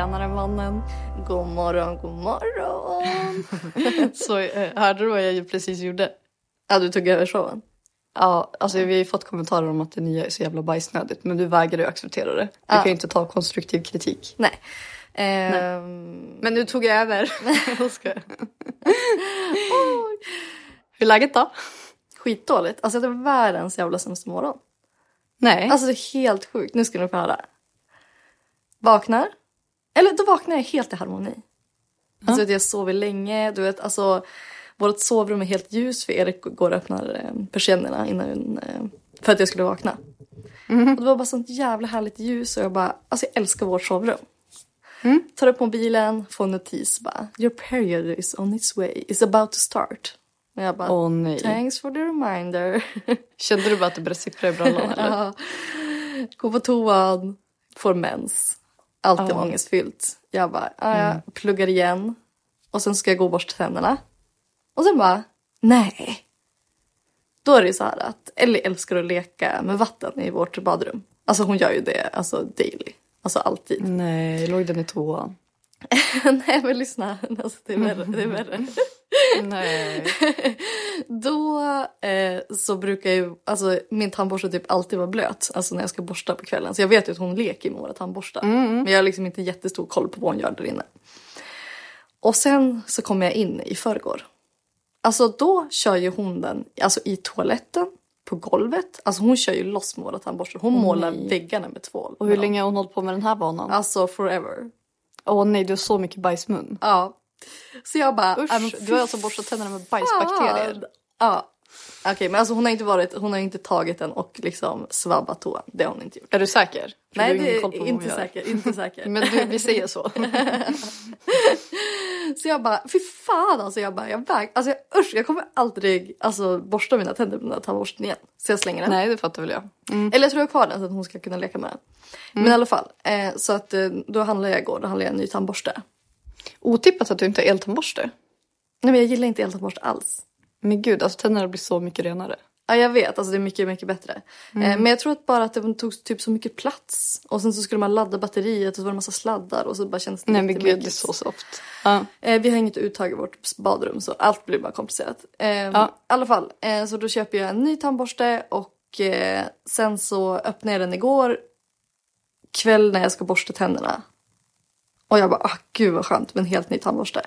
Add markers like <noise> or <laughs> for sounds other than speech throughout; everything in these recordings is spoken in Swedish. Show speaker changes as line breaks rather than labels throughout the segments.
Tjenare mannen.
God morgon, god morgon. <laughs>
Så eh, hörde du vad jag precis gjorde?
Ja, du tog över showen.
Ja, alltså vi har ju fått kommentarer om att det nya är så jävla bajsnödigt men du vägrar ju acceptera det. Du
Ja.
kan ju inte ta konstruktiv kritik.
Nej. Ehm,
Men nu tog jag över. <laughs> Jag skojar. Hur är läget då?
skitdåligt. Alltså det var världens jävla sämsta morgon.
Nej.
Alltså det är helt sjukt. Nu ska ni få höra. Vaknar. Eller då vaknar jag helt i harmoni. Alltså vet, jag sover länge. Du vet, alltså vårt sovrum är helt ljus för Erik går och öppnar eh, persiennerna innan eh, för att jag skulle vakna. Och det var bara sånt jävla härligt ljus och jag bara, alltså jag älskar vårt sovrum. Tar upp mobilen, får en notis bara. Your period is on its way, is about to start. Och jag bara,
Åh nej.
thanks for the reminder. <laughs>
Kände du bara att det började sippra i brallan eller?
Ja. Gå på toan, får mens. Allt är
Ja.
ångestfyllt. Jag bara, ja, jag pluggar igen. Och sen ska jag gå och borsta tänderna. Och sen bara, nej. Då är det så här att Ellie älskar att leka med vatten i vårt badrum. Alltså hon gör ju det alltså daily. Alltså alltid.
Nej, låg den i toan? <laughs>
nej men lyssna, alltså, det är värre. Det är värre.
Nej. <laughs>
Då eh, så brukar ju alltså, min tandborste typ alltid vara blöt. Alltså när jag ska borsta på kvällen. Så jag vet ju att hon leker med våra tandborstar. Men jag har liksom inte jättestor koll på vad hon gör där inne. Och sen så kommer jag in i förrgår. Alltså då kör ju hon den alltså, i toaletten, på golvet. Alltså hon kör ju loss med våra tandborstar. Hon målar väggarna med tvål.
Och hur länge har hon hållit på med den här vanan?
Alltså forever.
Åh nej, du har så mycket bajsmun.
Ja. Så jag bara...
Usch,
"Ja, men
du har alltså borstat tänderna med bajsbakterier.
Ja. Okej, men alltså hon har inte varit, hon har inte tagit den och liksom svabbat toan. Det har hon inte gjort.
Är du säker?
Nej,
du
det är inte säker, inte säker. <laughs>
Men du, vi säger så. <laughs>
Så jag bara, fy fan alltså. Jag bara, jag väg, alltså jag, usch, jag kommer aldrig alltså, borsta mina tänder med den här tandborsten igen. Så jag slänger den.
Nej, det fattar väl jag. Mm.
Eller jag tror jag har kvar den så att hon ska kunna leka med den. Men i alla fall, eh, så att eh, då handlade jag igår, då handlade jag en ny tandborste.
Otippat att du inte har eltandborste.
Nej men jag gillar inte eltandborste alls.
Men gud, alltså tänderna blir så mycket renare.
Ja jag vet, alltså det är mycket, mycket bättre. Eh, men jag tror att bara att det tog typ så mycket plats. Och sen så skulle man ladda batteriet och så var det massa sladdar och så bara kändes det
Nej men gud, det är så soft. Ja.
Eh, vi har inget uttag i vårt badrum så allt blir bara komplicerat. Eh,
Ja.
I alla fall, eh, så då köper jag en ny tandborste och eh, sen så öppnade jag den igår kväll när jag ska borsta tänderna. Och jag bara, ah, gud vad skönt med en helt ny tandborste.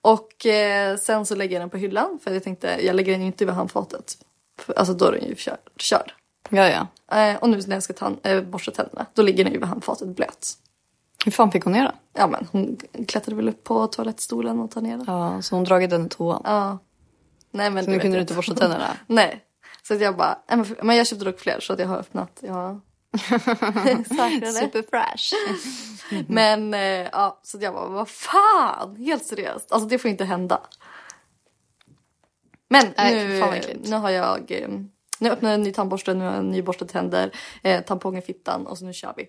Och eh, sen så lägger jag den på hyllan för jag tänkte, jag lägger den ju inte vid handfatet. För, alltså då är den ju körd. körd.
ja, ja.
Eh, och nu när jag ska tan- eh, borsta tänderna, då ligger den ju vid handfatet blöt.
Hur fan fick hon ner den?
Ja men hon klättrade väl upp på toalettstolen och tar ner den.
Ja, så hon dragit den i toan.
Ja. Nej men
Så nu kunde du
jag
inte borsta tänderna? <laughs>
Nej. Så att jag bara, men- jag köpte dock fler så att jag har öppnat. Ja. Säkrade. <laughs>
Superfresh. <laughs>
Men eh, ja, så jag bara, vad fan, helt seriöst. Alltså det får inte hända. Men
Nej,
nu,
fan
nu har jag, eh, nu öppnar jag en ny tandborste, nu har jag en ny borstad tänder, eh, tampong i fittan och så nu kör vi.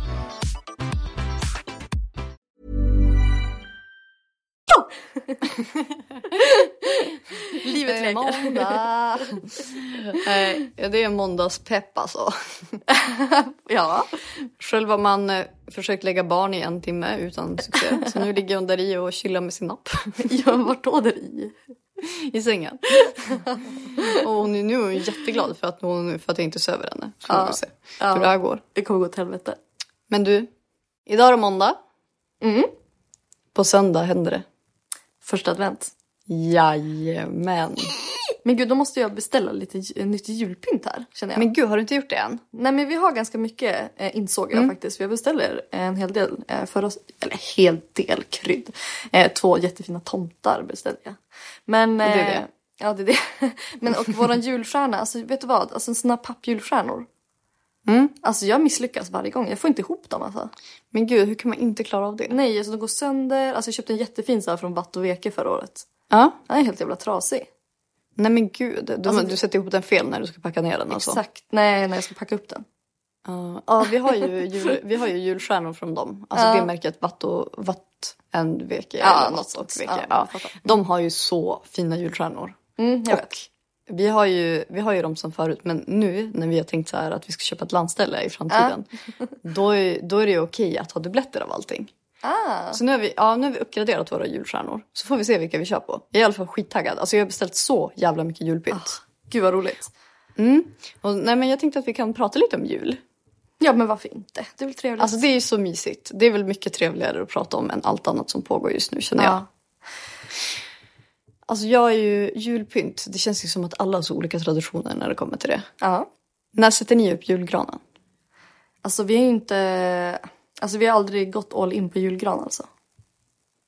<laughs>
Livet leker.
Måndag. Eh, det är <laughs> måndagspepp alltså. <laughs>
Ja.
Själv har man eh, försökt lägga barn i en timme utan succé. Så nu ligger hon där i och chillar med sin napp
ja, vart då där i?
i sängen. och hon är nu är hon jätteglad för att, hon, för att jag inte söver henne. Så
Ja.
vi se
Ja.
hur det här går.
Det kommer gå till helvete.
Men du, idag är det måndag.
Mm.
På söndag händer det.
Första advent.
Jajamän.
Men gud, då måste jag beställa lite j- nytt julpynt här, känner jag.
Men gud, har du inte gjort det än?
Nej men vi har ganska mycket eh, insåg jag
Mm.
faktiskt. Jag beställer en hel del eh, för oss, eller hel del krydd. Eh, två jättefina tomtar beställde jag. Men,
det är
eh,
det.
Ja det är det. <laughs> Men och våran julstjärna, alltså vet du vad? Alltså såna pappjulstjärnor.
Mm.
Alltså jag misslyckas varje gång. Jag får inte ihop dem alltså.
Men gud, hur kan man inte klara av det?
Nej, alltså de går sönder. Alltså jag köpte en jättefin så här från Watt och Veke förra året.
Ja.
Den är helt jävla trasig.
Nej men gud, du,
Alltså,
du sätter ihop den fel när du ska packa ner den alltså.
Exakt. Nej, när jag ska packa upp den.
Ja, ja, vi har ju, jul, <laughs> vi har ju julstjärnor från dem. Alltså
Ja.
det märket Watt och Watt and Veke.
Ja,
eller
något
och
sånt.
Veke.
Ja,
Ja,
jag fattar.
De har ju så fina julstjärnor.
Mm, jag
och
vet.
Vi har, ju, vi har ju dem som förut men nu när vi har tänkt så här att vi ska köpa ett landställe i framtiden. Då, är, då är det ju okej att ha dubbletter av allting.
Ah.
Så nu har, vi, ja, nu har vi uppgraderat våra julstjärnor. Så får vi se vilka vi kör på. Jag är i alla fall skittaggad. Alltså jag har beställt så jävla mycket julpynt.
Gud vad roligt.
Mm. Och, nej, men jag tänkte att vi kan prata lite om jul.
Ja men varför inte? Det är väl trevligt.
Alltså det är ju så mysigt. Det är väl mycket trevligare att prata om än allt annat som pågår just nu känner jag. Alltså jag är ju julpynt. Det känns ju som att alla har så olika traditioner när det kommer till det.
ja.
När sätter ni upp julgranen?
Alltså vi har ju inte... Alltså vi har aldrig gått all in på julgran alltså.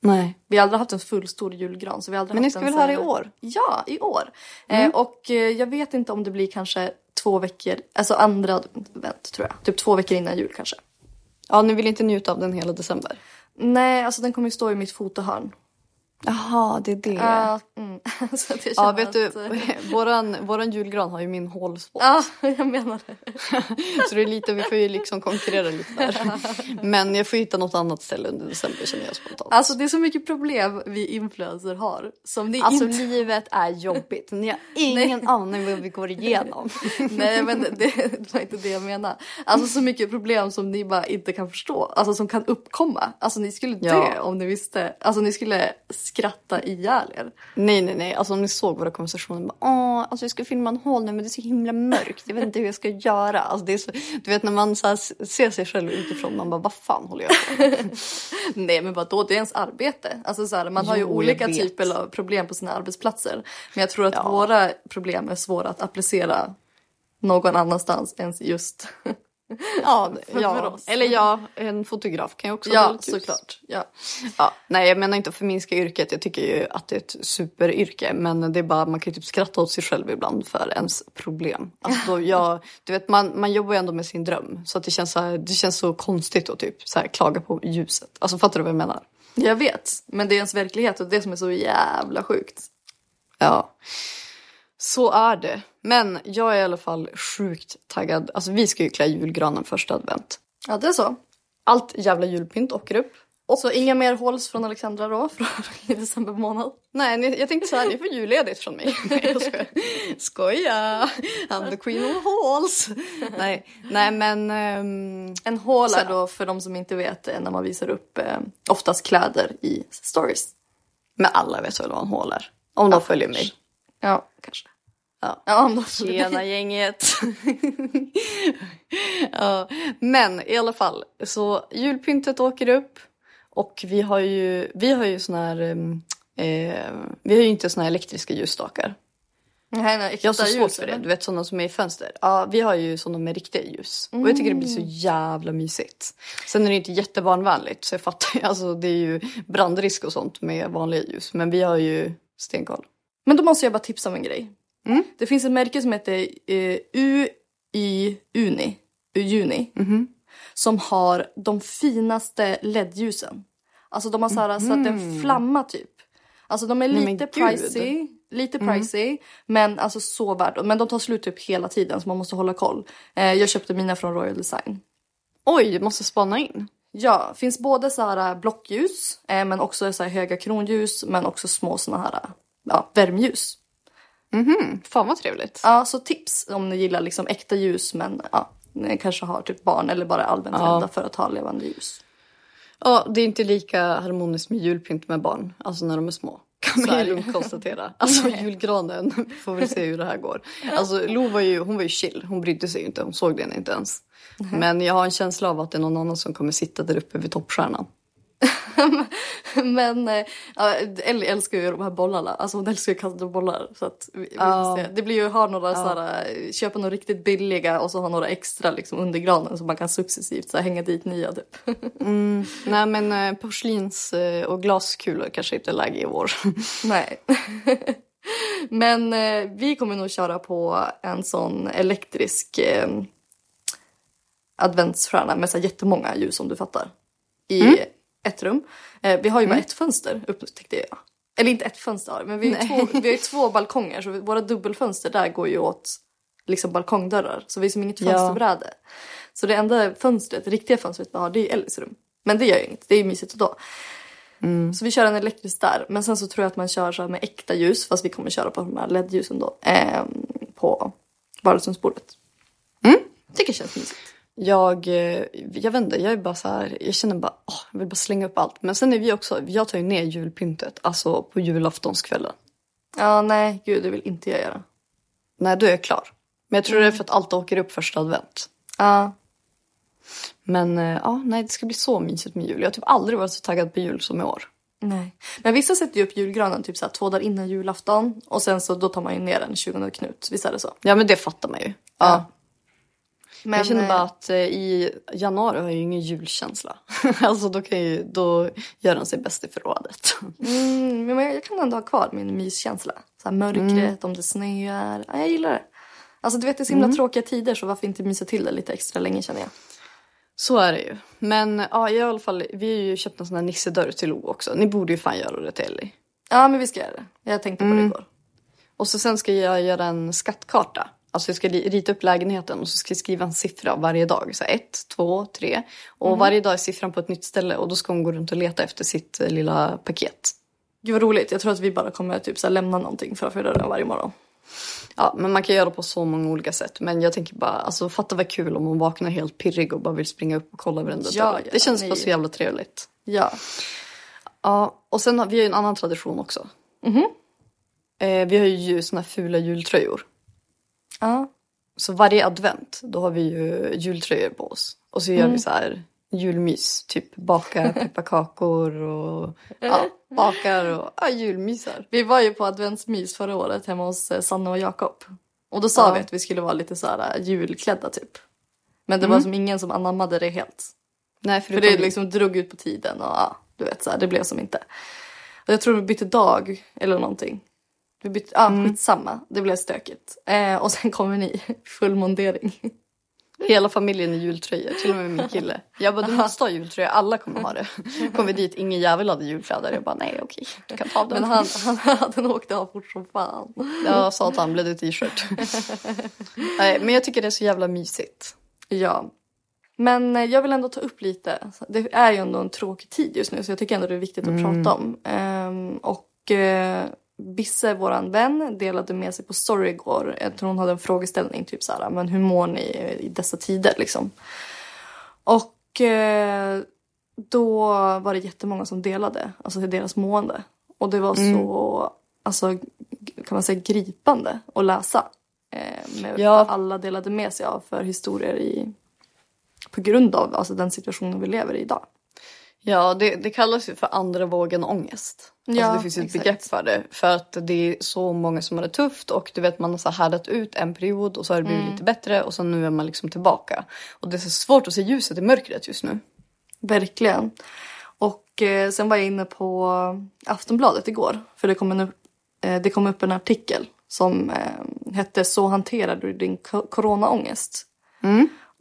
Nej.
Vi har aldrig haft en full stor julgran. Så vi har aldrig
Men ni ska väl ha det i år?
Ja, i år. Eh, och eh, jag vet inte om det blir kanske två veckor, alltså andra advent tror jag. Typ två veckor innan jul kanske.
Ja, ni vill inte njuta av den hela december?
Nej, alltså den kommer ju stå i mitt fotohörn.
Jaha, det är det.
Ja, mm. <laughs> så jag
ja, vet du,
att, eh, <laughs>
våran, våran julgran har ju min hålspot.
Ja, <laughs> jag menar det.
Så det är lite, vi får ju liksom konkurrera lite där. Men jag får hitta något annat ställe under december känner jag spontant.
Alltså det är så mycket problem vi influencers har. Som ni
Alltså
inte...
livet är jobbigt. Ni har ingen aning vad vi går igenom.
Nej men det, det var inte det jag menar. Alltså så mycket problem som ni bara inte kan förstå. Alltså som kan uppkomma. Alltså ni skulle dö
Ja.
om ni visste. Alltså ni skulle skratta ihjäl er.
Nej, nej, nej. Alltså om ni såg våra konversationer. Bara, Åh, alltså jag ska filma en hål nu men det är så himla mörkt. Jag vet inte hur jag ska göra. Alltså, det är så, du vet när man så ser sig själv utifrån. Man bara, vad fan håller jag på? <laughs>
Nej men vadå, det är ens arbete. Alltså så här, man har ju
Jo,
olika typer av problem på sina arbetsplatser. Men jag tror att
Ja.
våra problem är svåra att applicera någon annanstans än just... <laughs>
Ja, ja.
oss.
eller ja, en fotograf kan ju också
ja, såklart. Ja.
Ja, nej, jag menar inte att förminska yrket. Jag tycker ju att det är ett superyrke. Men det är bara, man kan ju typ skratta åt sig själv ibland för ens problem. Alltså jag, du vet, man, man jobbar ju ändå med sin dröm. Så att det, känns så här, det känns så konstigt att typ så här, klaga på ljuset. Alltså fattar du vad jag menar?
Jag vet, men det är ens verklighet och det som är så jävla sjukt.
Ja. Så är det. Men jag är i alla fall sjukt taggad. Alltså vi ska ju klä julgranen första advent.
Ja, det är så.
Allt jävla julpynt åker upp.
Så inga mer håls från Alexandra då från <laughs> i december månad?
Nej, jag tänkte så här, ni får julledigt från mig. <laughs> Nej, jag skojar. <laughs> Skoja! I'm the queen of halls. Nej, nej men... ehm,
En haul
Så-
är då för de som inte vet eh, när man visar upp eh, oftast kläder i stories.
men alla vet väl vad en haul är? Om de följer mig.
Ja, kanske.
Ja.
Ja, de
Tjena gänget! <laughs> ja, men i alla fall, så julpyntet åker upp och vi har ju, vi har ju såna här, ehm, eh, vi har ju inte såna här elektriska ljusstakar.
Nej, nej,
Jag har så svårt för det, du vet sådana som är i fönster. Ja, vi har ju sådana med riktiga ljus. Och jag tycker det blir så jävla mysigt. Sen är det inte jättebarnvänligt så jag fattar ju, <laughs> alltså det är ju brandrisk och sånt med vanliga ljus. Men vi har ju stenkoll.
Men då måste jag bara tipsa om en grej.
Mm.
Det finns ett märke som heter eh, UI Uni, Uni
Mhm.
som har de finaste LED-ljusen. Alltså de har så, här, så att den flammar typ. Alltså de är
Mhm. Nej, men
lite.
Mm.
pricey, lite pricey, men alltså så värt. Men de tar slut typ hela tiden så man måste hålla koll. Eh, jag köpte mina från Royal Design.
Oj, måste spana in.
Ja, finns både så här äh, blockljus eh, men också så här höga kronljus men också små såna här äh, ja, värmljus.
Fan vad trevligt.
Ja, så tips om ni gillar liksom äkta ljus men ja, ni kanske har typ barn eller bara allmänt
Ja.
rädda för att ha levande ljus.
Ja, det är inte lika harmoniskt med julpynt med barn. Alltså när de är små. Kan man ju lugnt konstatera. Alltså <laughs> julgranen, får väl se hur det här går. Alltså Lo var ju, hon var ju chill, hon brydde sig ju inte, hon såg den inte ens. Men jag har en känsla av att det är någon annan som kommer sitta där uppe vid toppstjärnan. <laughs>
men eh, ja, Ellie älskar ju de här bollarna, alltså hon älskar ju att kasta bollar. Så att vi, vi. Det blir ju ha några så här, äh, köpa några riktigt billiga och så ha några extra liksom under granen så man kan successivt så här, hänga dit nya typ. <laughs>
Nej men eh, porslins eh, och glaskulor kanske inte är läge i år. <laughs>
Nej. Men eh, vi kommer nog köra på en sån elektrisk eh, adventsstjärna med så här jättemånga ljus om du fattar. I ett rum. Eh, vi har ju bara ett fönster upptäckte jag. Eller inte ett fönster men vi har, två, vi har ju två <laughs> balkonger så våra dubbelfönster där går ju åt liksom balkongdörrar. Så vi har som inget
Ja.
fönsterbräde. Så det enda fönstret, det riktiga fönstret vi har det är Ellis rum. Men det gör ju inget, det är ju mysigt då. Så vi kör en elektrisk där. Men sen så tror jag att man kör så med äkta ljus. Fast vi kommer köra på de här LED-ljusen då. ehm, på vardagsrumsbordet. Tycker det känns mysigt.
Jag, eh, jag vet inte, jag är bara så här, jag känner bara, åh, jag vill bara slänga upp allt. Men sen är vi också, jag tar ju ner julpyntet, alltså på julaftonskvällen.
Ja, nej, gud det vill inte jag göra.
Nej, då är jag klar. Men jag tror det är för att allt åker upp första advent.
Ja,
Men eh, ja, nej, det ska bli så mysigt med jul. Jag har typ aldrig varit så taggad på jul som i år.
nej. Men vissa sätter ju upp julgranen typ så två dagar innan julafton. Och sen så då tar man ju ner den 20 Knut. Visst är det så?
Ja, men det fattar man ju. Ja.
Men,
jag känner
eh,
bara att eh, i januari har jag ju ingen julkänsla. <laughs> alltså då, kan ju, då gör den sig bäst i förrådet. <laughs>
Mm, men jag, kan ändå ha kvar min myskänsla. Så här mörkret,
Mm.
om det snöar. Ja, jag gillar det. Alltså du vet det är så himla
Mm.
tråkiga tider så varför inte mysa till det lite extra länge känner jag.
Så är det ju. Men ja, i alla fall, vi har ju köpt en sån här nissedörr till Lo också. Ni borde ju fan göra det till Ellie.
Ja men vi ska göra det. Jag tänkte på
Mm.
det igår.
Och så sen ska jag göra en skattkarta. Alltså jag ska rita upp lägenheten och så ska jag skriva en siffra varje dag. Så ett, två, tre. Och varje dag är siffran på ett nytt ställe och då ska hon gå runt och leta efter sitt eh, lilla paket.
Gud vad roligt. Jag tror att vi bara kommer typ så lämna någonting framför dörren varje morgon.
Ja, men man kan göra på så många olika sätt. Men jag tänker bara, alltså fatta vad kul om hon vaknar helt pirrig och bara vill springa upp och kolla varenda
Ja, ja,
Det känns
nej.
bara så jävla trevligt.
Ja.
Ja, och sen har vi ju en annan tradition också. Eh, vi har ju såna här fula jultröjor.
Ja.
Så varje advent, då har vi ju jultröjor på oss. Och så gör vi så här julmys. Typ baka <laughs> pepparkakor och ja, bakar och ja, julmysar.
Vi var ju på adventsmys förra året hemma hos eh, Sanna och Jakob. Och då sa
Ja.
vi att vi skulle vara lite så här eh, julklädda typ. Men det var som ingen som anammade det helt.
Nej,
För
förutom
det liksom drog ut på tiden och ja, du vet så här, det blev som inte. Och jag tror vi bytte dag eller någonting. Vi bytte, ja ah, skitsamma, det blev stökigt. Eh, och sen kommer ni, <laughs> full mondering.
Hela familjen i jultröjor, till och med min kille. Jag bara, du <laughs> måste ha jultröja, alla kommer ha det. <laughs> Kom vi dit, ingen jävel hade julkläder. Jag bara, nej okej, du kan ta den.
Men han, han, han åkte av fort som fan.
Jag sa att han blev i t-shirt. nej, men jag tycker det är så jävla mysigt.
Ja. Men eh, jag vill ändå ta upp lite. Det är ju ändå en tråkig tid just nu så jag tycker ändå det är viktigt att prata om. Ehm, och eh, Bisse, våran vän, delade med sig på story igår. Jag tror hon hade en frågeställning, typ såhär, men hur mår ni i dessa tider liksom? Och eh, då var det jättemånga som delade, alltså till deras mående. Och det var så, alltså kan man säga gripande att läsa. Eh, med
Ja.
alla delade med sig av för historier i, på grund av alltså, den situationen vi lever i idag.
Ja, det, det kallas ju för andra vågen ångest.
Ja,
alltså det finns ju ett
exakt.
begrepp för det. För att det är så många som har det tufft och du vet man har så här härdat ut en period och så har det blivit
Mm.
lite bättre och så nu är man liksom tillbaka. Och det är så svårt att se ljuset i mörkret just nu.
Verkligen. Och eh, sen var jag inne på Aftonbladet igår. För det kom, en, eh, det kom upp en artikel som eh, hette Så hanterar du din coronaångest.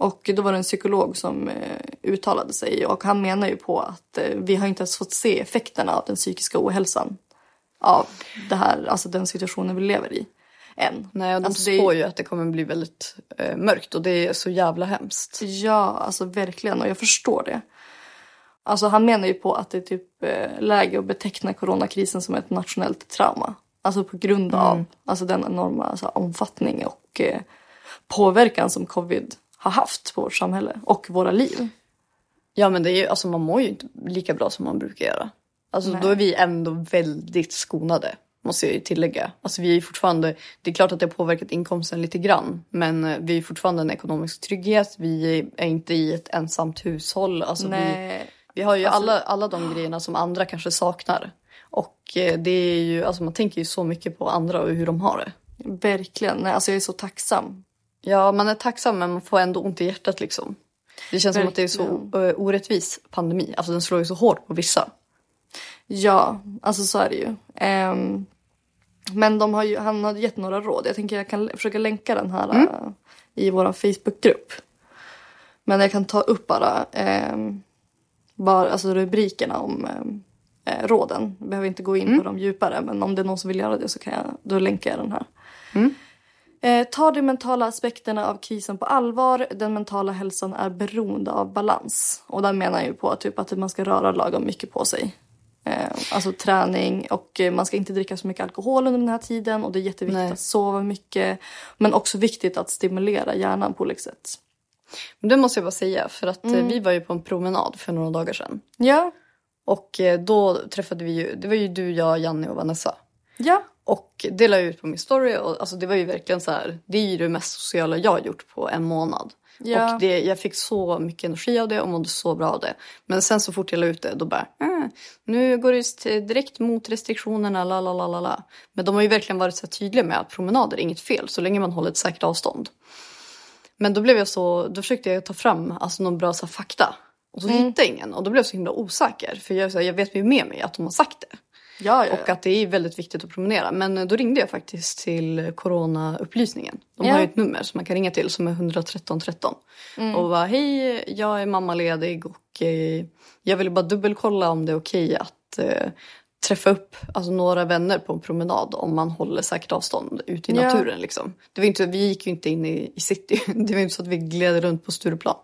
Och då var det en psykolog som eh, uttalade sig och han menar ju på att eh, vi har inte ens fått se effekterna av den psykiska ohälsan. Av det här, alltså den situationen vi lever i. Än.
Nej, och de
Alltså, det
spår ju att det kommer bli väldigt eh, mörkt och det är så jävla hemskt.
Ja, alltså verkligen. Och jag förstår det. Alltså han menar ju på att det är typ eh, läge att beteckna coronakrisen som ett nationellt trauma. Alltså på grund av alltså, den enorma alltså, omfattning och eh, påverkan som covid har haft på vårt samhälle och våra liv.
Ja men det är ju, alltså man mår ju inte lika bra som man brukar göra. Alltså
Nej.
då är vi ändå väldigt skonade. Måste jag ju tillägga. Alltså vi är fortfarande, det är klart att det har påverkat inkomsten lite grann. Men eh, vi är fortfarande en ekonomisk trygghet. Vi är inte i ett ensamt hushåll. Alltså vi,
Nej.
vi har ju
Alltså-
alla, alla de grejerna som andra kanske saknar. Och eh, det är ju, alltså man tänker ju så mycket på andra och hur de har det.
Verkligen. Nej, alltså jag är så tacksam.
Ja, man är tacksam men man får ändå ont i hjärtat liksom. Det känns som att det är så eh, orättvis pandemi. Alltså den slår ju så hårt på vissa.
Ja, alltså så är det ju. Ehm, men de har ju, han har gett några råd. Jag tänker jag kan försöka länka den här äh, i vår Facebookgrupp. Men jag kan ta upp bara, ehm, bara alltså rubrikerna om ehm, eh, råden. Jag behöver inte gå in på dem djupare men om det är någon som vill göra det så kan jag, då länkar jag den här. Eh, ta de mentala aspekterna av krisen på allvar. Den mentala hälsan är beroende av balans. Och där menar jag ju på typ att man ska röra lagom mycket på sig. Eh, alltså träning och eh, man ska inte dricka så mycket alkohol under den här tiden. Och det är jätteviktigt
Nej.
att sova mycket. Men också viktigt att stimulera hjärnan på olika sätt.
Men det måste jag bara säga för att eh, vi var ju på en promenad för några dagar sedan.
Ja,
Och då träffade vi ju, det var ju du, jag, Janne och Vanessa.
Ja,
Och det la jag ut på min story och alltså det var ju verkligen så här, det är ju det mest sociala jag har gjort på en månad.
Ja.
Och det, jag fick så mycket energi av det och mådde så bra av det. Men sen så fort jag la ut det då bara, äh, nu går det direkt mot restriktionerna, la la la la la. Men de har ju verkligen varit så tydliga med att promenader är inget fel så länge man håller ett säkert avstånd. Men då blev jag så, då försökte jag ta fram alltså någon bra så fakta. Och så hittade jag ingen och då blev jag så himla osäker. För jag, så här, jag vet ju med mig att de har sagt det.
Ja, ja.
Och att det är väldigt viktigt att promenera. Men eh, då ringde jag faktiskt till coronaupplysningen. De har ju ett nummer som man kan ringa till som är 113 13. Och bara hej, jag är mammaledig och eh, jag ville bara dubbelkolla om det är okej att eh, träffa upp alltså, några vänner på en promenad om man håller säkert avstånd ute i naturen. Liksom. Det var inte, vi gick ju inte in i, i city. <laughs> Det var inte så att vi gled runt på Stureplan.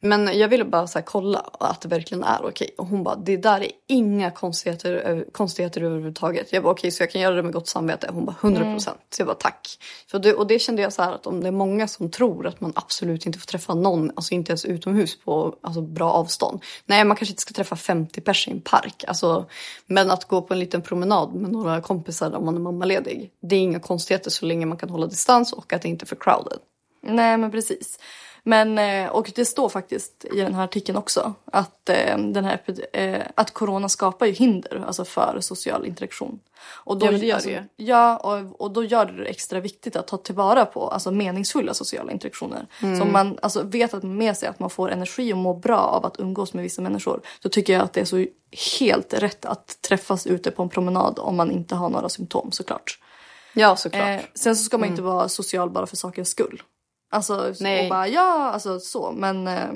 Men jag ville bara så kolla att det verkligen är okej. Och hon bara, det där är inga konstigheter, konstigheter överhuvudtaget. Jag bara, okej så jag kan göra det med gott samvete. Hon bara, 100 procent. Så jag bara, tack. Så det, och det kände jag så här att om det är många som tror att man absolut inte får träffa någon, alltså inte ens utomhus på alltså, bra avstånd. Nej, man kanske inte ska träffa 50 pers i en park. Alltså, men att gå på en liten promenad med några kompisar om man är mammaledig. Det är inga konstigheter så länge man kan hålla distans och att det inte är för crowded.
Nej men precis. Men, eh, och det står faktiskt i den här artikeln också att, eh, den här, eh, att corona skapar ju hinder alltså för social interaktion. Och då,
Ja, men det gör
alltså,
det.
Ja, och, och då gör det det extra viktigt att ta tillvara på alltså, meningsfulla sociala interaktioner. Så om man alltså, vet att med sig att man får energi och mår bra av att umgås med vissa människor. Då tycker jag att det är så helt rätt att träffas ute på en promenad om man inte har några symptom såklart.
Ja, såklart.
Eh, sen så ska man inte vara social bara för sakens skull. Alltså,
Nej.
och bara ja, alltså så. Men eh,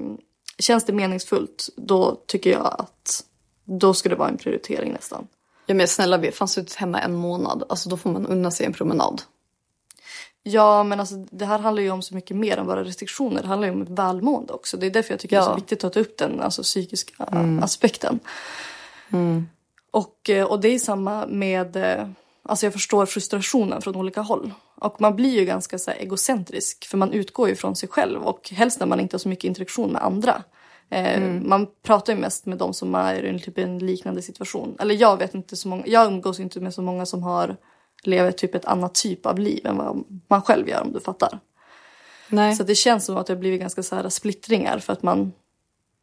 känns det meningsfullt då tycker jag att då ska det vara en prioritering nästan.
Ja men snälla vi fanns ut hemma en månad. Alltså då får man unna sig en promenad.
Ja, men alltså, det här handlar ju om så mycket mer än bara restriktioner. Det handlar ju om välmående också. Det är därför jag tycker det är så
Ja.
viktigt att ta upp den alltså, psykiska aspekten. Och, eh, och det är samma med... Alltså jag förstår frustrationen från olika håll. Och man blir ju ganska så egocentrisk för man utgår ju från sig själv och helst när man inte har så mycket interaktion med andra. Eh, Man pratar ju mest med de som är i en, typ, en liknande situation. Eller jag vet inte så många, jag umgås inte med så många som har lever typ ett annat typ av liv än vad man själv gör om du fattar.
Nej.
Så det känns som att det har blivit ganska så här splittringar för att man,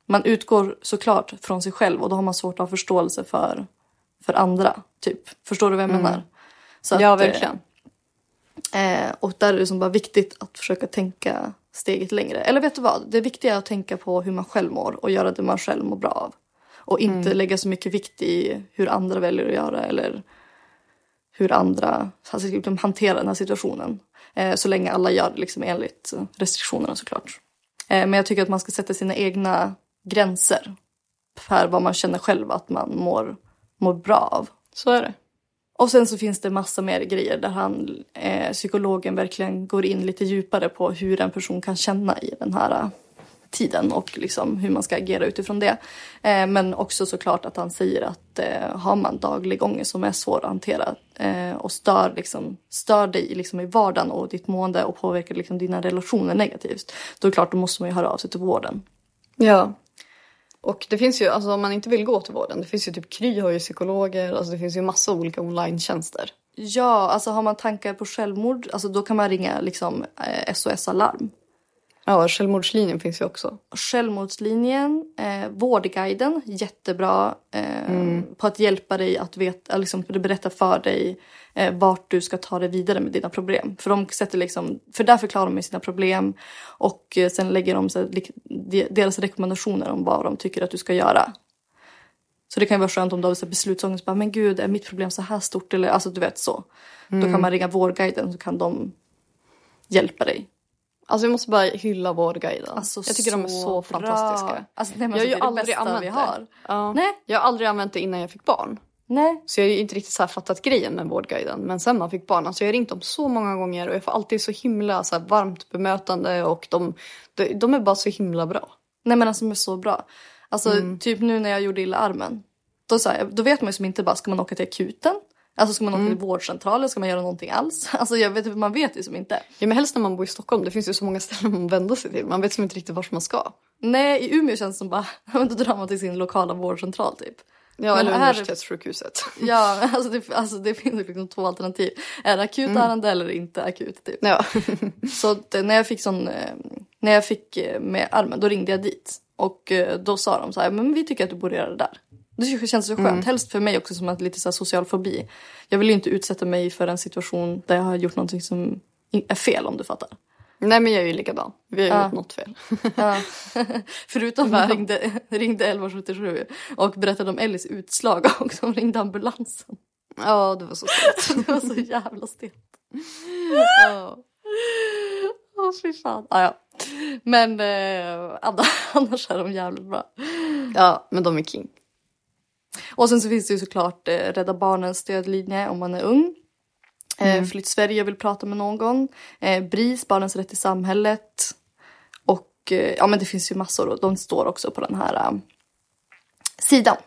man utgår såklart från sig själv och då har man svårt att ha förståelse för, för andra. Typ. Förstår du vad jag menar? Så
ja,
att, eh,
verkligen.
Eh, och där är det som bara viktigt att försöka tänka steget längre. Eller vet du vad? Det viktiga är att tänka på hur man själv mår och göra det man själv mår bra av. Och inte lägga så mycket vikt i hur andra väljer att göra eller hur andra alltså, liksom, hanterar den här situationen. Eh, så länge alla gör det liksom, enligt restriktionerna såklart. Eh, men jag tycker att man ska sätta sina egna gränser för vad man känner själv att man mår, mår bra av.
Så är det.
Och sen så finns det massa mer grejer där han, eh, psykologen verkligen går in lite djupare på hur en person kan känna i den här eh, tiden och liksom hur man ska agera utifrån det. Eh, men också såklart att han säger att eh, har man daglig ångest som är svår att hantera eh, och stör, liksom, stör dig liksom i vardagen och ditt mående och påverkar liksom dina relationer negativt. Då är det klart, då måste man ju höra av sig till vården.
Ja. Och det finns ju, alltså om man inte vill gå till vården, det finns ju typ Kry har ju psykologer, alltså det finns ju massa olika online-tjänster.
Ja, alltså har man tankar på självmord, alltså då kan man ringa liksom eh, SOS Alarm.
Ja, självmordslinjen finns ju också.
Självmordslinjen, eh, Vårdguiden, jättebra eh, på att hjälpa dig att veta, liksom, berätta för dig eh, vart du ska ta dig vidare med dina problem. För de sätter liksom, för där förklarar de sina problem och eh, sen lägger de så deras rekommendationer om vad de tycker att du ska göra. Så det kan ju vara skönt om du har beslutsångest, bara, men gud är mitt problem så här stort eller alltså du vet så. Då kan man ringa Vårdguiden så kan de hjälpa dig.
Alltså jag måste bara hylla Vårdguiden.
Alltså,
jag tycker de är så
bra.
fantastiska.
Alltså, nej,
jag har ju
det det
aldrig använt
vi
det.
har.
Ja.
Nej.
Jag har aldrig använt det innan jag fick barn.
Nej.
Så jag har ju inte riktigt så fattat grejen med Vårdguiden. Men sen man fick barn, alltså jag har ringt dem så många gånger och jag får alltid så himla så varmt bemötande och de, de, de är bara så himla bra.
Nej men alltså de är så bra. Alltså
Mm.
typ nu när jag gjorde illa armen. Då, så här, då vet man ju som inte bara ska man åka till akuten. Alltså ska man åka
Mm.
till vårdcentralen? Ska man göra någonting alls? <laughs> Alltså jag vet man vet ju som inte.
Ja, men helst när man bor i Stockholm, det finns ju så många <laughs> ställen man vänder sig till. Man vet som inte riktigt vart man ska.
Nej i Umeå känns det som bara, <laughs> då drar man till sin lokala vårdcentral typ.
Ja,
Men
eller
här-
universitetssjukhuset.
Ja alltså det, alltså det finns liksom två alternativ. Är det akut ärende eller inte akut typ.
Ja.
Så eh, när jag fick sån, eh, när jag fick eh, med armen då ringde jag dit. Och då sa de så här, men vi tycker att du borde göra det där. Det känns så skönt. Helst för mig också som att lite så social fobi. Jag vill ju inte utsätta mig för en situation där jag har gjort någonting som är fel om du fattar.
Nej men jag är ju likadan. Vi har
Ja.
gjort något fel.
Ja. <laughs> Förutom att jag ringde, ringde 1177 och berättade om Ellis utslag <laughs> och de ringde ambulansen.
Ja det var så stelt. <laughs>
Det var så jävla stelt. Ja. Åh fy fan. Ah, ja. Men eh, annars är de jävligt bra.
Ja men de är king.
Och sen så finns det ju såklart eh, Rädda Barnens stödlinje om man är ung. Eh, Flytt Sverige vill prata med någon. Eh, BRIS, Barnens rätt i samhället. Och eh, ja men det finns ju massor och de står också på den här eh, sidan.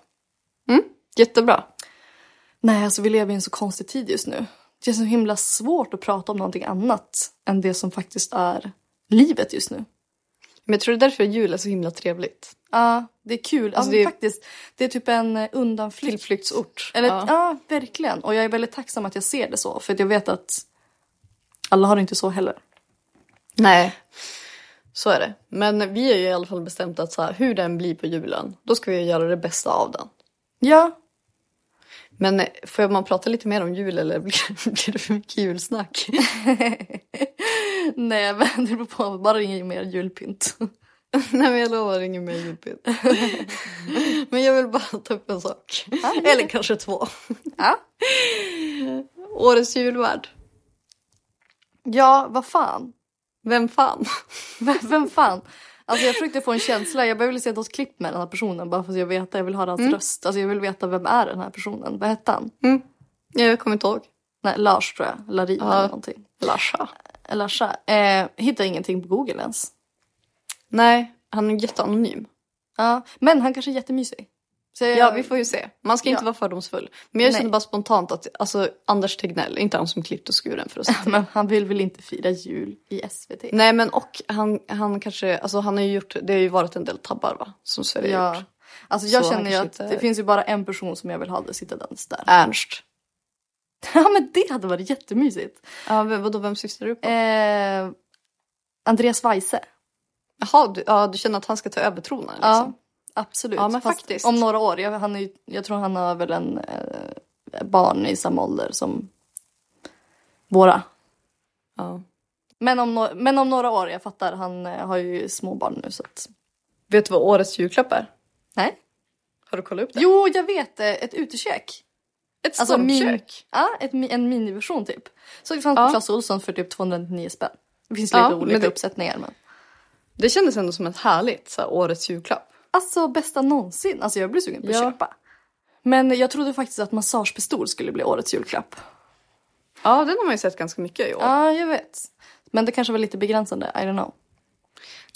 Jättebra.
Nej alltså vi lever i en så konstig tid just nu. Det är så himla svårt att prata om någonting annat än det som faktiskt är livet just nu.
Men jag tror det är därför jul är så himla trevligt.
Ja, det är kul. Alltså,
Alltså,
det är faktiskt, det är typ en eh, undanflykt.
Tillflyktsort.
Eller, ja.
ja.
verkligen. Och jag är väldigt tacksam att jag ser det så. För att jag vet att alla har det inte så heller.
Nej. Så är det. Men vi har ju i alla fall bestämt att så här, hur den blir på julen, då ska vi göra det bästa av den.
Ja.
Men får man prata lite mer om jul eller <laughs> blir, det för mycket julsnack? <laughs>
Nej men det beror på. Bara inget mer julpynt. <laughs>
Nej men jag lovar ingen mer julpynt. men jag vill bara ta upp en sak. Eller kanske två.
Ja.
Årets julvärd.
Ja, vad fan.
Vem fan?
Vem fan? Alltså jag försökte få en känsla. Jag behöver se något klipp med den här personen bara för att jag vet jag vill höra hans röst. Alltså jag vill veta vem är den här personen. Vad hette han?
Jag kommer inte ihåg.
Nej, Lars tror jag. Larin
Ja.
eller någonting.
Larsa.
Elasha. Eh, hittar ingenting på Google ens.
Nej, han är jätteanonym.
Ja, men han kanske är jättemysig. Så jag,
Ja, vi får ju se. Man ska inte
Ja.
vara fördomsfull. Men jag känner bara spontant att alltså, Anders Tegnell, inte han som klippt och skuren förresten. <laughs>
Men han vill väl inte fira jul i SVT?
Nej men och han, han kanske, alltså han har ju gjort, det har ju varit en del tabbar va? Som Sverige har
Ja.
gjort.
Alltså jag
Så
känner ju att
inte-
det finns ju bara en person som jag vill ha det sittandes där. <laughs>
Ernst.
Ja men det hade varit jättemysigt.
Ja, vadå, vem syftar du på?
Eh, Andreas Weise.
Jaha, du, ja, du känner att han ska ta över tronen liksom?
Ja, absolut.
Ja, men
Fast
faktiskt.
Om några år. Jag, han är, jag tror han har väl en eh, barn i samma ålder som våra.
Ja.
Men om, no- men om några år, jag fattar. Han eh, har ju små barn nu så att...
Vet du vad årets julklapp är?
Nej.
Har du kollat upp det?
Jo, jag vet. eh, Ett utekök.
Ett
Alltså min,
stormkök.
ja, ett, en miniversion typ. Så det fanns
Ja.
på Clas Ohlson för typ 299 spänn. Det finns
Ja,
lite
men
olika
det-
uppsättningar men.
Det kändes ändå som ett härligt så här, årets julklapp.
Alltså bästa någonsin. Alltså jag blir sugen på att
Ja.
köpa. Men jag trodde faktiskt att massagepistol skulle bli årets julklapp.
Ja, den har man ju sett ganska mycket i år.
Ja, jag vet. Men det kanske var lite begränsande. I don't know.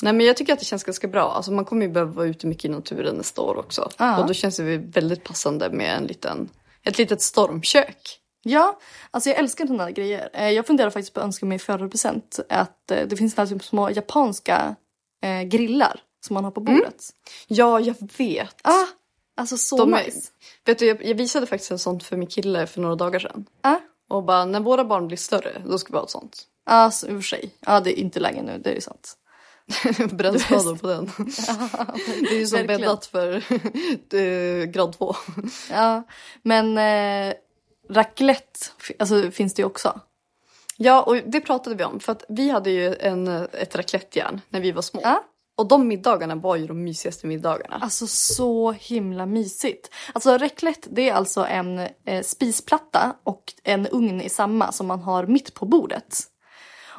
Nej men jag tycker att det känns ganska bra. Alltså man kommer ju behöva vara ute mycket i naturen nästa år också.
Ja.
Och då känns det väldigt passande med en liten, ett litet stormkök.
Ja, alltså jag älskar sådana här grejer. Eh, Jag funderar faktiskt på att önska mig födelsedagspresent att eh, det finns såna här typ små japanska eh, grillar som man har på bordet.
Ja, jag vet.
Ah, alltså så
De
nice.
Vet du, jag, jag visade faktiskt en sånt för min kille för några dagar sedan.
Ah.
Och bara, när våra barn blir större, då ska vi ha ett sånt.
Alltså i och för sig. Ja, det är inte längre nu, det är ju sant. <laughs>
Brännskador på den. <laughs> det är ju som
verkligen.
bäddat för <laughs> eh, grad två.
Ja, men eh, raclette alltså, finns det ju också.
Ja, och det pratade vi om. För att vi hade ju en, ett raclettejärn när vi var små.
Ja.
Och de middagarna var ju de mysigaste middagarna.
Alltså så himla mysigt. Alltså raclette det är alltså en eh, spisplatta och en ugn i samma som man har mitt på bordet.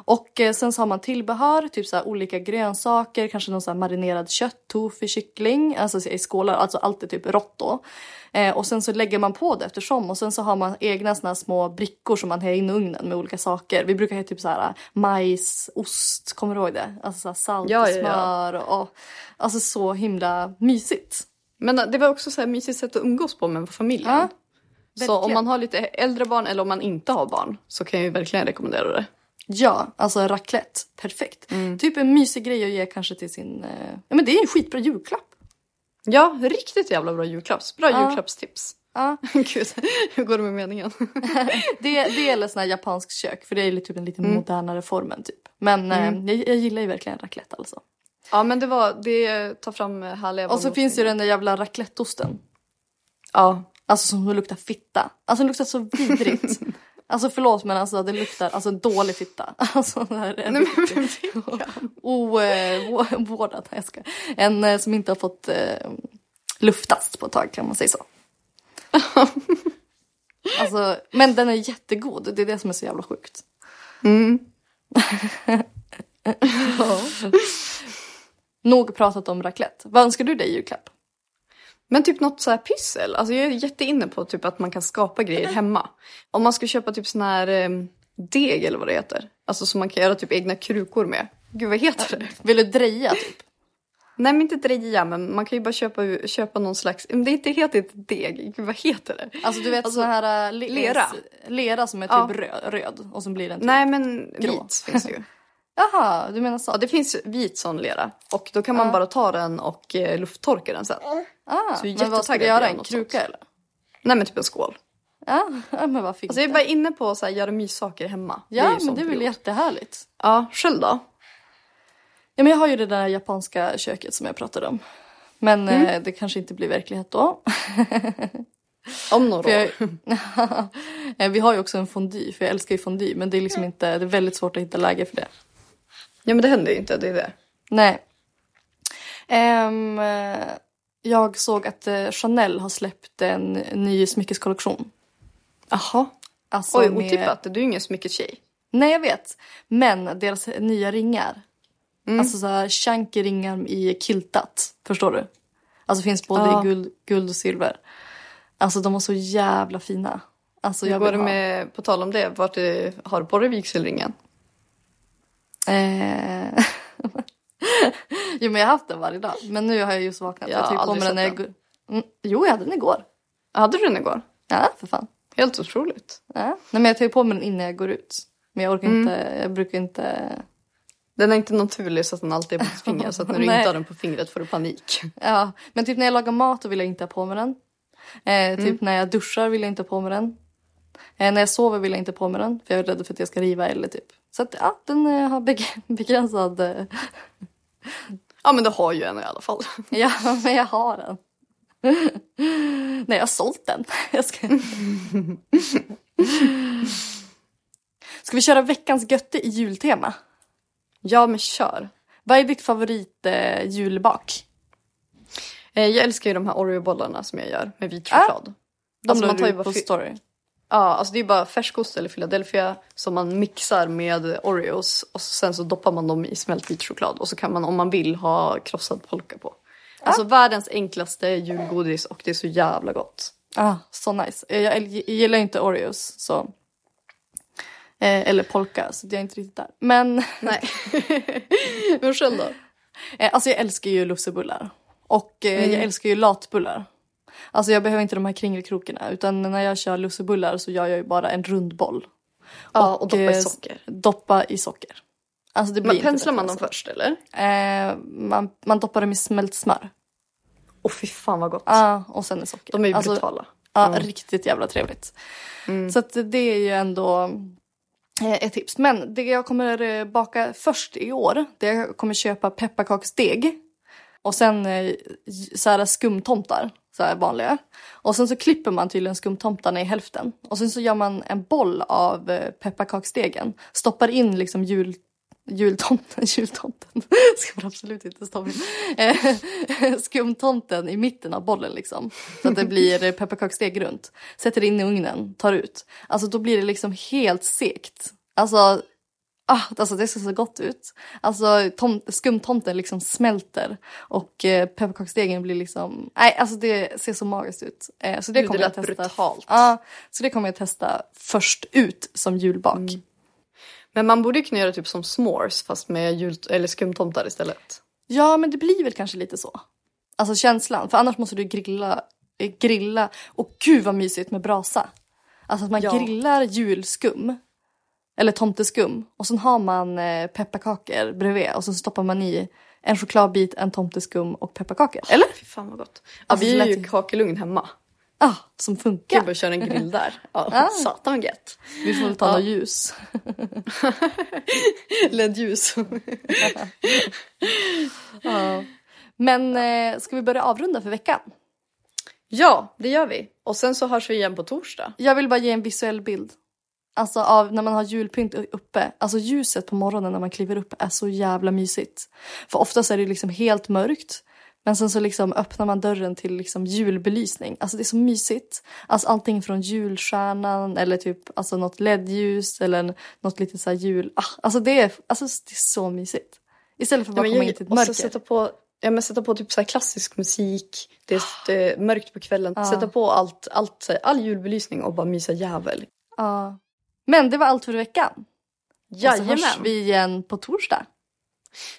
Och eh, sen så har man tillbehör, typ så här olika grönsaker, kanske någon så här marinerad kött, tofu, kyckling, alltså i skålar, alltså allt är typ rått då. Eh, och sen så lägger man på det eftersom och sen så har man egna såna små brickor som man har in i ugnen med olika saker. Vi brukar ha typ så här majs, ost, kommer du ihåg det? Alltså så här salt
Ja,
och
ja, ja.
smör och, alltså så himla mysigt.
Men eh, det var också så här mysigt sätt att umgås på med familjen.
Ja,
så om man har lite äldre barn eller om man inte har barn så kan jag verkligen rekommendera det.
Ja, alltså raclette. Perfekt.
Mm.
Typ en mysig grej att ge kanske till sin... Eh... Ja men det är en skitbra julklapp.
Ja, riktigt jävla bra julklapps. Bra
Ja.
julklappstips.
Ja. <laughs>
Gud, hur går det med meningen? <laughs>
Det, det är sån här japansk kök för det är typ en lite
Mm.
modernare formen typ. Men eh, jag, jag gillar ju verkligen raclette alltså.
ja, men det var, det tar fram härliga
Och så finns ju den där jävla racletteosten.
Ja,
Alltså som luktar fitta. Alltså den luktar så vidrigt. <laughs> Alltså förlåt men alltså det luktar alltså en dålig fitta. <laughs> Alltså det här är en <laughs> ovårdad. <laughs> Nej jag ska. En eh, som inte har fått eh, luftas på ett tag kan man säga så. alltså, men den är jättegod. Det är det som är så jävla sjukt. Nog pratat om raclette. Vad önskar du dig i julklapp?
Men typ något så här pyssel. Alltså jag är jätteinne på typ att man kan skapa grejer hemma. Om man ska köpa typ sån här eh, deg eller vad det heter. Alltså som man kan göra typ egna krukor med. Gud vad heter det?
Vill du dreja typ?
Nej men inte dreja men man kan ju bara köpa, köpa någon slags, men det heter inte deg. Gud vad heter det?
Alltså du vet
Alltså,
sån här le-
lera.
Lera som är typ
Ja.
röd, röd och så blir den typ...
Nej men
Grå.
vit finns det ju.
Jaha, du menar så?
Ja det finns vit sån lera. Och då kan man bara ta den och eh, lufttorka den sen.
ah,
så
men vad ska du göra? En kruka
sånt.
eller?
Nej men typ en skål.
Ja, <laughs> men vad fint.
Alltså jag är bara inne på att göra myssaker hemma.
ja,
ju
men det är väl
period.
jättehärligt.
Ja, själv då?
Ja, men jag har ju det där japanska köket som jag pratade om. Men
Mm.
eh, det kanske inte blir verklighet då. <laughs>
Om några
jag,
år. <laughs>
Eh, Vi har ju också en fondue, för jag älskar ju fondue. Men det är liksom inte, det är väldigt svårt att hitta läge för det.
Ja men det händer ju inte, det är det.
Nej. Ehm, eh, jag såg att eh, Chanel har släppt en ny smyckeskollektion.
Jaha.
Alltså
Oj,
med-
otippat. Du är ju ingen smycketjej.
Nej, jag vet. Men deras nya ringar.
Mm.
Alltså så här chunky ringar i kiltat. Förstår du? Alltså finns både
Ja.
i guld, guld och silver. Alltså de var så jävla fina. Alltså
Hur
jag
går det
ha.
med, på tal om det, vart är, har du på dig vigselringen?
Eh... jo men jag har haft den varje dag. Men nu har jag just vaknat.
Jag
jag
har
på
aldrig
den går- Mm. Jo jag hade den igår.
Hade du den igår?
Ja för fan.
Helt otroligt.
Ja. Nej men jag tar på mig den innan jag går ut. Men jag orkar inte, jag brukar inte.
Den är inte naturlig så att den alltid är på ditt finger. Så att när du <laughs> inte har den på fingret får du panik.
Ja men typ när jag lagar mat då vill jag inte ha på mig den. Eh, typ när jag duschar vill jag inte ha på mig den. Eh, när jag sover vill jag inte ha på mig den. För jag är rädd för att jag ska riva eller typ. Så att ja den eh, har beg- begränsad.
Ja men du har ju en i alla fall. <laughs>
ja men jag har den. Nej jag har sålt den. <laughs> Jag ska... <laughs> ska vi köra veckans götte i jultema?
Ja men kör.
Vad är ditt favorit eh, julbak?
Eh, Jag älskar ju de här Oreo-bollarna som jag gör med vit choklad.
De
Alltså, man tar ju bara
på story.
Ja, alltså det är bara färskost eller Philadelphia som man mixar med Oreos och sen så doppar man dem i smält vit choklad och så kan man om man vill ha krossad polka på. Alltså världens enklaste julgodis och det är så jävla gott.
Ah, så nice. Jag, gillar inte Oreos så. Eh, eller polka så det är inte riktigt där. Men
Nej. <laughs> Men själv då?
eh, alltså jag älskar ju lussebullar. Och eh, jag älskar ju latbullar. Alltså jag behöver inte de här kringelkrokarna utan när jag kör lussebullar så gör jag ju bara en rund boll.
Ja, och doppa i
eh,
socker.
Doppa i socker. Alltså det blir inte
penslar man dem
än så.
först eller?
Eh, man, man doppar dem i smält smör.
Åh fy fan vad gott.
Ja, och sen är socker.
De är ju
Alltså,
brutala.
Ja, riktigt jävla trevligt. Så att det är ju ändå eh, ett tips. Men det jag kommer eh, baka först i år, det är jag kommer köpa pepparkaksdeg. Och sen så här skumtomtar, så här vanliga. Och sen så klipper man tydligen skumtomtarna i hälften. Och sen så gör man en boll av eh, pepparkaksdegen. Stoppar in liksom jul, jultomten, <laughs> jultomten, ska man absolut inte stoppa in. Eh, <laughs> skumtomten i mitten av bollen liksom. Så att det blir eh, pepparkaksdeg runt. Sätter in i ugnen, tar ut. Alltså då blir det liksom helt sekt. Alltså Ah, alltså det ser så gott ut. Alltså tom, skumtomten liksom smälter och eh, pepparkaksdegen blir liksom... Nej, alltså det ser så magiskt ut. Eh, så det kommer
det
jag testa.
brutalt.
Ja, så det kommer jag testa först ut som julbak.
Men man borde ju kunna göra typ som s'mores fast med jul eller skumtomtar istället.
Ja, men det blir väl kanske lite så. Alltså känslan, för annars måste du grilla, eh, grilla. Och gud vad mysigt med brasa. Alltså att man
Ja.
grillar julskum. Eller tomteskum. Och sen har man eh, pepparkakor bredvid. Och så stoppar man i en chokladbit, en tomteskum och pepparkakor. Eller?
Fy fan vad gott. Ja,
Alltså,
vi har ju kakelugn hemma.
Ah, som funkar.
Gud, bara köra en grill där. Ja, satan vad gött.
Vi får väl ta något ljus. <laughs>
LED-ljus. <laughs>
Men eh, ska vi börja avrunda för veckan?
ja, det gör vi. Och sen så hörs vi igen på torsdag.
Jag vill bara ge en visuell bild. Alltså av när man har julpynt uppe. Alltså ljuset på morgonen när man kliver upp är så jävla mysigt. För oftast är det liksom helt mörkt. Men sen så liksom öppnar man dörren till liksom julbelysning. Alltså det är så mysigt. Alltså allting från julstjärnan eller typ alltså något LED-ljus eller något lite så jul. Ah, alltså det är, alltså det är så mysigt. Istället för att bara
men
komma in till ett mörker.
sätta på, ja, men sätta på typ så klassisk musik. Det är, det är mörkt på kvällen. Sätta på allt, allt, all julbelysning och bara mysa jävel.
Ja. Men det var allt för veckan. Och så hörs
Jajamän.
vi igen på torsdag.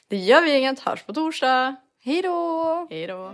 Det gör vi inget. Hörs på torsdag.
Hej då!
Hej då.